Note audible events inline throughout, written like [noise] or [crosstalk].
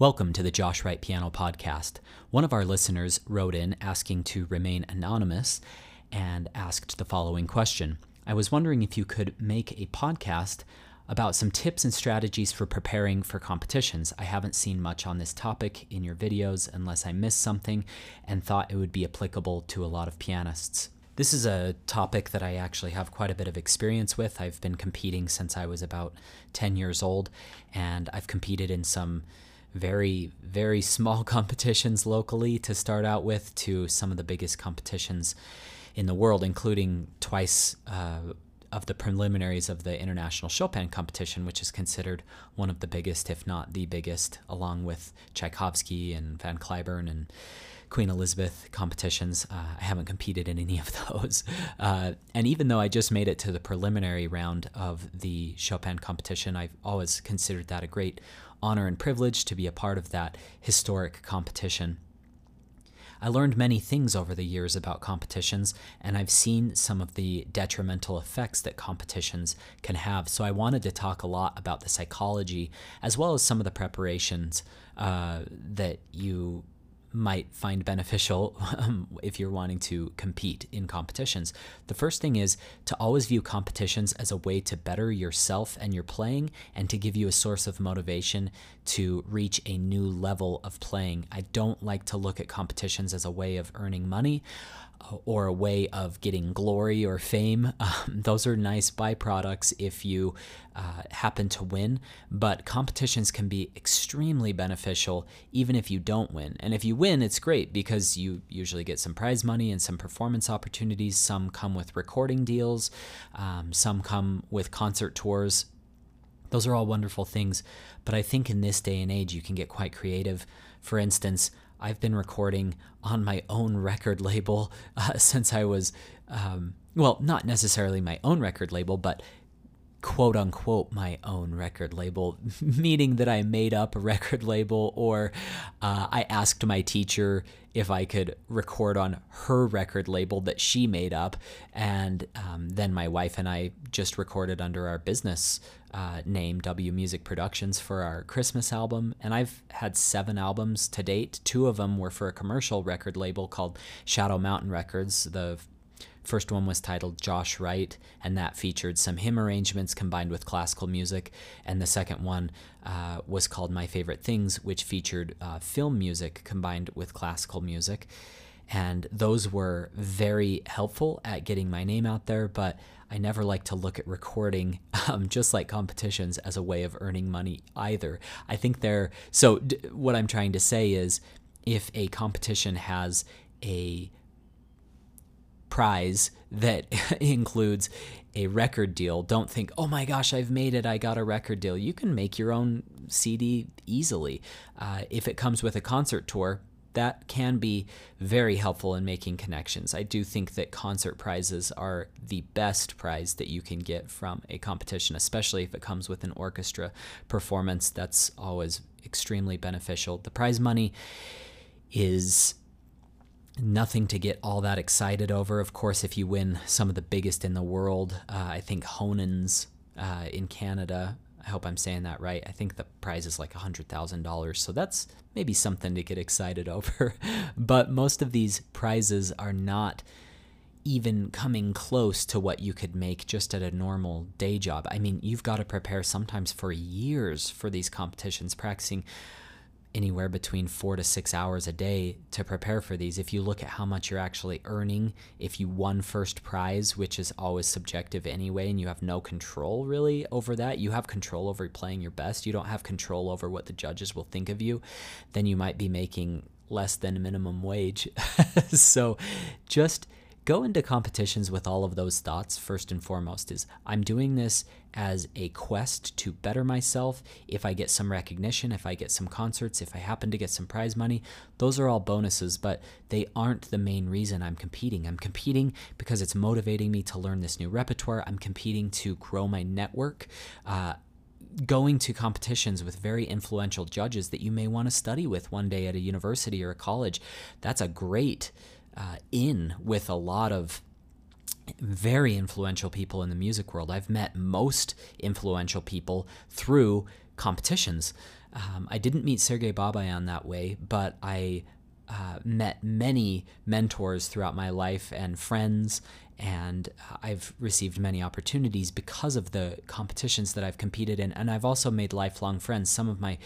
Welcome to the Josh Wright Piano Podcast. One of our listeners wrote in asking to remain anonymous and asked the following question I was wondering if you could make a podcast about some tips and strategies for preparing for competitions. I haven't seen much on this topic in your videos unless I missed something and thought it would be applicable to a lot of pianists. This is a topic that I actually have quite a bit of experience with. I've been competing since I was about 10 years old, and I've competed in some very, very small [laughs] competitions locally to start out with to some of the biggest competitions in the world, including twice uh, of the preliminaries of the International Chopin competition, which is considered one of the biggest, if not the biggest, along with Tchaikovsky and Van Cliburn and Queen Elizabeth competitions. Uh, I haven't competed in any [laughs] of those. Uh, and even though I just made it to the preliminary round of the Chopin competition, I've always considered that a great honor and privilege to be a part of that historic competition. I learned many things over the years about competitions, and I've seen some of the detrimental effects that competitions can have. So I wanted to talk a lot about the psychology as well as some of the preparations uh, that you might find beneficial [laughs] um, if you're wanting to compete in competitions. The first thing is to always view competitions as a way to better yourself and your playing and to give you a source of motivation to reach a new level of playing. I don't like to look at competitions as a way of earning money or a way of getting glory or fame. [laughs] Um, those are nice byproducts if you uh, happen to win, but competitions can be extremely beneficial even if you don't win. And if you win, it's great because you usually get some prize money and some performance opportunities. Some come with recording deals, um, some come with concert tours. Those are all wonderful things, but I think in this day and age, you can get quite creative. For instance, I've been recording on my own record label uh, [laughs] since I was, um, well, not necessarily my own record label, but quote unquote my own record label, [laughs] meaning that I made up a record label or uh, I asked my teacher if I could record on her record label that she made up. And um, then my wife and I just recorded under our business uh, name, W Music Productions, for our Christmas album. And I've had seven albums to date. Two of them were for a commercial record label called Shadow Mountain Records. The First one was titled Josh Wright, and that featured some hymn arrangements combined with classical music. And the second one uh, was called My Favorite Things, which featured uh, film music combined with classical music. And those were very helpful at getting my name out there, but I never like to look at recording, [laughs] um, just like competitions, as a way of earning money either. I think they're so. D- what I'm trying to say is if a competition has a prize that [laughs] includes a record deal. Don't think, oh my gosh, I've made it, I got a record deal. You can make your own CD easily. Uh, if it comes with a concert tour, that can be very helpful in making connections. I do think that concert prizes are the best prize that you can get from a competition, especially if it comes with an orchestra performance. That's always extremely beneficial. The prize money is nothing to get all that excited over. Of course, if you win some of the biggest in the world, uh, I think Honens uh, in Canada. I hope I'm saying that right. I think the prize is like $100,000. So that's maybe something to get excited [laughs] over. but most of these prizes are not even coming close to what you could make just at a normal day job. I mean, you've got to prepare sometimes for years for these competitions, practicing anywhere between four to six hours a day to prepare for these. If you look at how much you're actually earning, if you won first prize, which is always subjective anyway, and you have no control really over that, you have control over playing your best, you don't have control over what the judges will think of you, then you might be making less than minimum wage. [laughs] so just go into competitions with all of those thoughts first and foremost is i'm doing this as a quest to better myself. If i get some recognition if i get some concerts if i happen to get some prize money those are all bonuses but they aren't the main reason i'm competing. I'm competing because it's motivating me to learn this new repertoire. I'm competing to grow my network. Uh, going to competitions with very influential judges that you may want to study with one day at a university or a college that's a great uh, in with a lot of very influential people in the music world. I've met most influential people through competitions. Um, I didn't meet Sergei Babayan that way, but I uh, met many mentors throughout my life and friends and I've received many opportunities because of the competitions that I've competed in. And I've also made lifelong friends. Some of my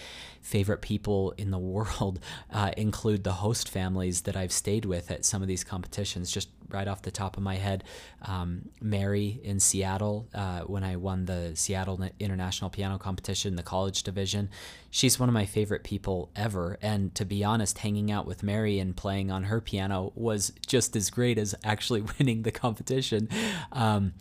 favorite people in the [laughs] world uh, include the host families that I've stayed with at some of these competitions. Just right off the top of my head, um, Mary in Seattle, uh, when I won the Seattle International Piano Competition, the college division, she's one of my favorite people ever. And to be honest, hanging out with Mary and playing on her piano was just as great as actually [laughs] winning the competition. Um,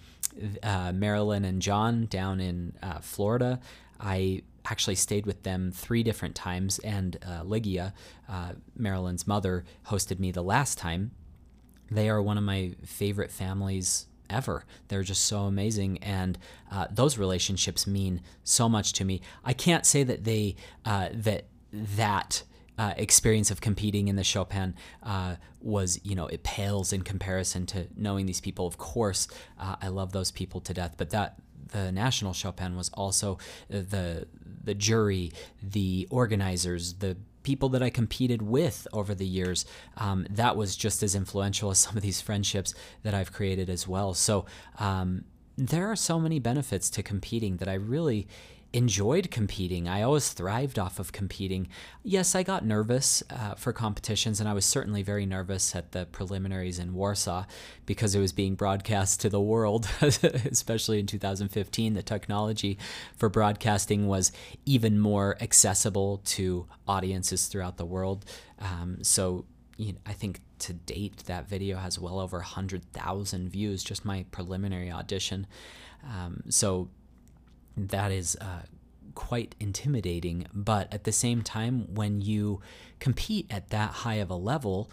uh, Marilyn and John down in uh, Florida, I actually stayed with them three different times, and uh, Ligia, uh, Marilyn's mother, hosted me the last time. They are one of my favorite families ever. They're just so amazing, and uh, those relationships mean so much to me. I can't say that they uh, that that. Uh, experience of competing in the Chopin uh, was, you know, it pales in comparison to knowing these people. Of course, uh, I love those people to death, but that the National Chopin was also the the jury, the organizers, the people that I competed with over the years. Um, that was just as influential as [laughs] some of these friendships that I've created as well. So um, there are so many benefits to competing that I really enjoyed competing. I always thrived off of competing. Yes, I got nervous uh, for competitions, and I was certainly very nervous at the preliminaries in Warsaw because it was being broadcast to the world, [laughs] especially in 2015. The technology for broadcasting was even more accessible to audiences throughout the world. Um, so, you know, I think to date that video has well over 100,000 views, just my preliminary audition. Um, so that is uh, quite intimidating. But at the same time, when you compete at that high of a level,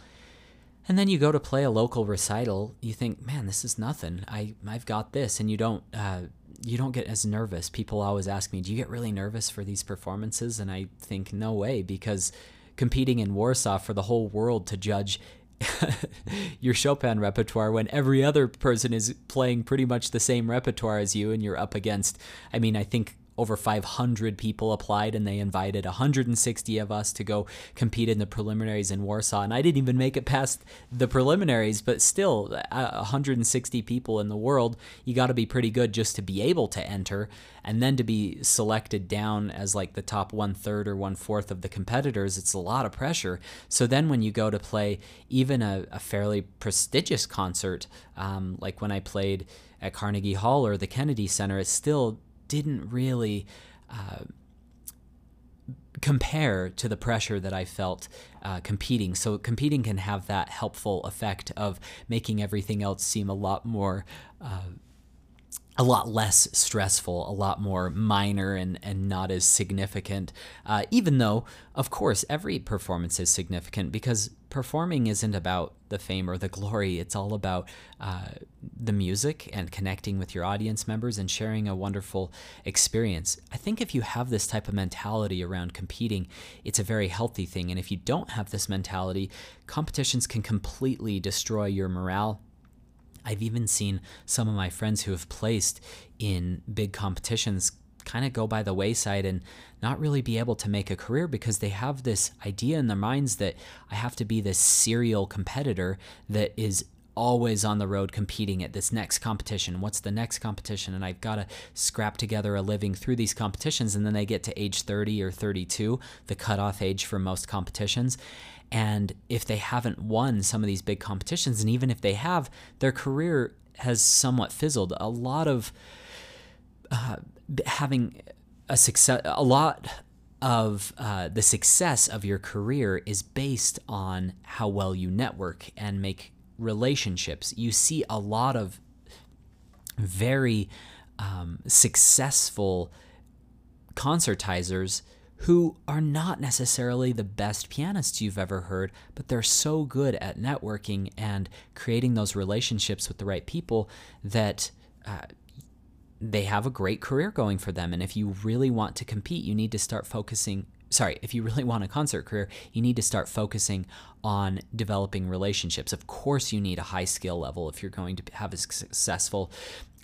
and then you go to play a local recital, you think, man, this is nothing. I I've got this, and you don't uh, you don't get as nervous. People always ask me, do you get really nervous for these performances? And I think, no way, because competing in Warsaw for the whole world to judge [laughs] your Chopin repertoire when every other person is playing pretty much the same repertoire as you and you're up against I mean I think over 500 people applied and they invited 160 of us to go compete in the preliminaries in Warsaw. And I didn't even make it past the preliminaries but still 160 people in the world you got to be pretty good just to be able to enter and then to be selected down as like the top one third or one fourth of the competitors it's a lot of pressure. So then when you go to play even a, a fairly prestigious concert um, like when I played at Carnegie Hall or the Kennedy Center, it's still didn't really uh, compare to the pressure that I felt uh, competing. So competing can have that helpful effect of making everything else seem a lot more. Uh, a lot less stressful, a lot more minor and, and not as significant. Uh, even though, of course, every performance is significant because performing isn't about the fame or the glory. It's all about uh, the music and connecting with your audience members and sharing a wonderful experience. I think if you have this type of mentality around competing, it's a very healthy thing. And if you don't have this mentality, competitions can completely destroy your morale I've even seen some of my friends who have placed in big competitions kind of go by the wayside and not really be able to make a career because they have this idea in their minds that I have to be this serial competitor that is always on the road competing at this next competition. What's the next competition? And I've got to scrap together a living through these competitions. And then they get to age 30 or 32, the cutoff age for most competitions. And if they haven't won some of these big competitions, and even if they have, their career has somewhat fizzled. A lot of uh, having a success, a lot of uh, the success of your career is based on how well you network and make relationships. You see a lot of very um, successful concertizers who are not necessarily the best pianists you've ever heard, but they're so good at networking and creating those relationships with the right people that uh, they have a great career going for them. And if you really want to compete, you need to start focusing. Sorry, if you really [laughs] want a concert career, you need to start focusing on developing relationships. Of course, you need a high skill level if you're going to have a successful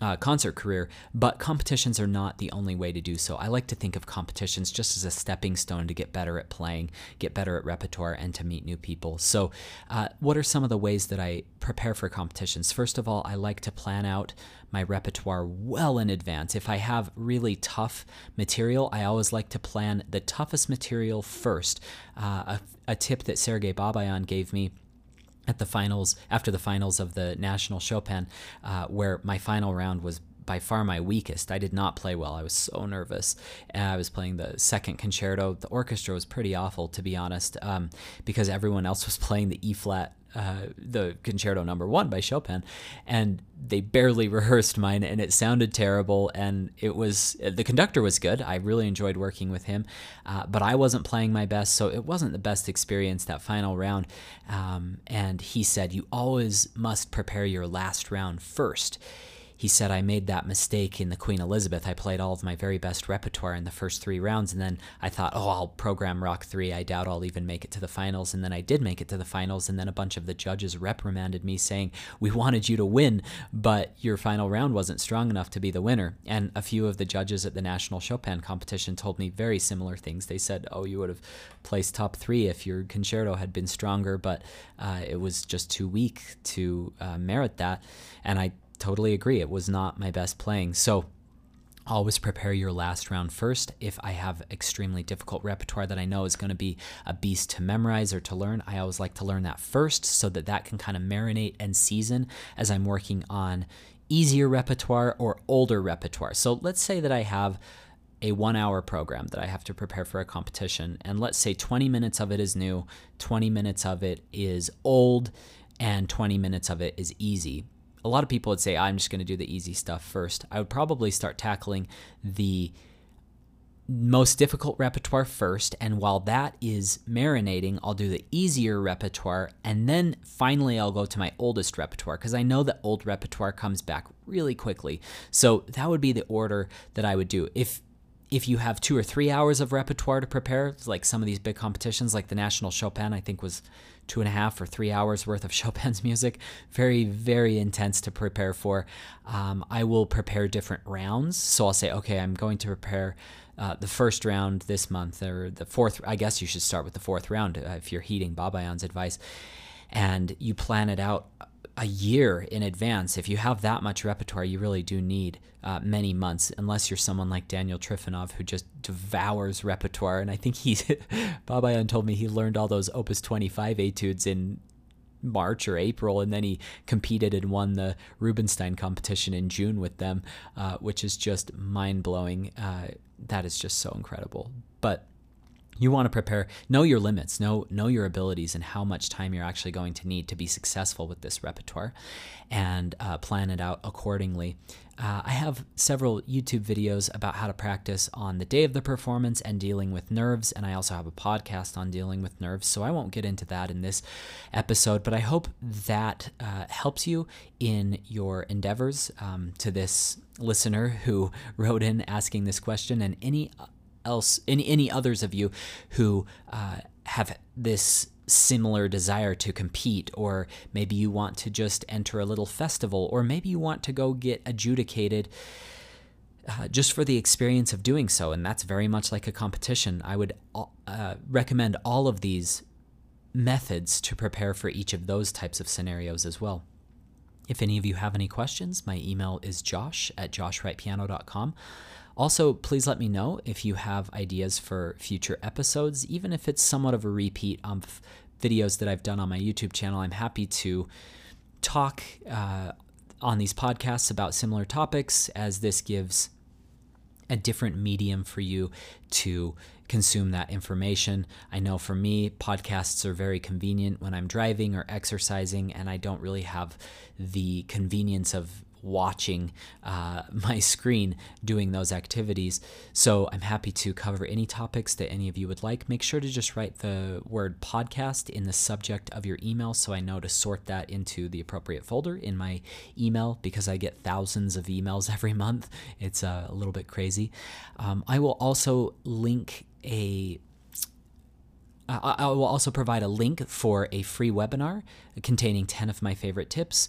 uh, concert career, but competitions are not the only way to do so. I like to think of competitions just as a stepping stone to get better at playing, get better at repertoire, and to meet new people. So, uh, what are some of the ways that I prepare for competitions? First of all, I like to plan out my repertoire well in advance. If I have really tough material, I always like to plan the toughest material first. Uh, a, a tip that Sergei Babayan gave me at the finals after the finals of the national Chopin, uh, where my final round was by far my weakest. I did not play well. I was so nervous. And I was playing the second concerto. The orchestra was pretty awful, to be honest, um, because everyone else was [laughs] playing the E flat uh, the concerto number one by Chopin, and they barely [laughs] rehearsed mine, and it sounded terrible. And it was the conductor was good. I really enjoyed working with him, uh, but I wasn't playing my best, so it wasn't the best experience that final round. Um, and he said, "You always must prepare your last round first he said I made that mistake in the Queen Elizabeth. I played all of my very best repertoire in the first three rounds, and then I thought, oh, I'll program Rach 3. I doubt I'll even make it to the finals. And then I did make it to the finals, and then a bunch of the judges reprimanded me, saying, We wanted you to win, but your final round wasn't strong enough to be the winner. And a few of the judges at the National Chopin competition told me very similar things. They said, Oh, you would have placed top three if your concerto had been stronger, but uh, it was just too weak to uh, merit that. And I totally agree. It was not my best playing. So always prepare your last round first. If I have extremely difficult repertoire that I know is going to be a beast to memorize or to learn, I always like to learn that first so that that can kind of marinate and season as I'm working on easier repertoire or older repertoire. So let's say that I have a one hour program that I have to prepare for a competition, and let's say 20 minutes of it is new, 20 minutes of it is old, and 20 minutes of it is easy a lot of people would say, I'm just going to do the easy stuff first. I would probably start tackling the most difficult repertoire first. And while that is marinating, I'll do the easier repertoire. And then finally, I'll go to my oldest repertoire because I know that old repertoire comes back really quickly. So that would be the order that I would do. If if you have two or three hours of repertoire to prepare, like some of these big competitions, like the National Chopin, I think was two and a half or three hours worth of [laughs] Chopin's music. Very, very intense to prepare for. Um, I will prepare different rounds. So I'll say, okay, I'm going to prepare uh, the first round this month or the fourth. I guess you should start with the fourth round uh, if you're heeding Babayan's advice. And you plan it out a year in advance. If you have that much repertoire, you really do need uh, many months, unless you're someone like Daniel Trifonov who just devours repertoire. And I think he's, [laughs] Babayan told me he learned all those Opus 25 etudes in March or April, and then he competed and won the Rubinstein competition in June with them, uh, which is just mind blowing. Uh, that is just so incredible. But you want to prepare know your limits know know your abilities and how much time you're actually going to need to be successful with this repertoire and uh, plan it out accordingly. Uh, i have several youtube videos about how to practice on the day of the performance and dealing with nerves and i also have a podcast on dealing with nerves so i won't get into that in this episode but i hope that uh, helps you in your endeavors um, to this listener who [laughs] wrote in asking this question and any else, any, any others of you who uh, have this similar desire to compete, or maybe you want to just enter a little festival, or maybe you want to go get adjudicated. Uh, just for the experience of doing so, and that's very much like a competition. I would uh, recommend all of these methods to prepare for each of those types of scenarios as well. If any of you have any questions, my email is josh at joshwrightpiano.com. Also, please let me know if you have ideas for future episodes, even if it's somewhat of a repeat of videos that I've done on my YouTube channel. I'm happy to talk uh, on these podcasts about similar topics as this gives a different medium for you to consume that information. I know for me, podcasts are very convenient when I'm driving or exercising, and I don't really have the convenience of watching uh, [laughs] my screen doing those activities. So I'm happy to cover any topics that any of you would like. Make sure to just write the word podcast in the subject of your email so I know to sort that into the appropriate folder in my email because I get thousands of emails [laughs] every month. It's uh, a little bit crazy. Um, I will also link a I will also provide a link for a free webinar containing 10 of my favorite tips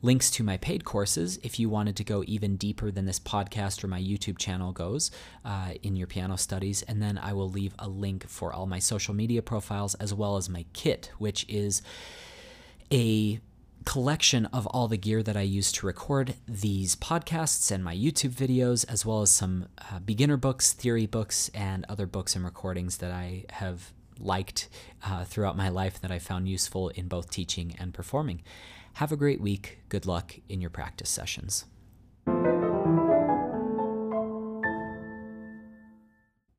links to my paid courses if you wanted to go even deeper than this podcast or my YouTube channel goes uh, in your piano studies. And then I will leave a link for all my social media profiles as well as my kit, which is a collection of all the gear that I use to record these podcasts and my YouTube videos, as well as some uh, beginner books, theory books, and other books and recordings that I have liked uh, throughout my life that I found useful in both teaching and performing. Have a great week. Good luck in your practice sessions.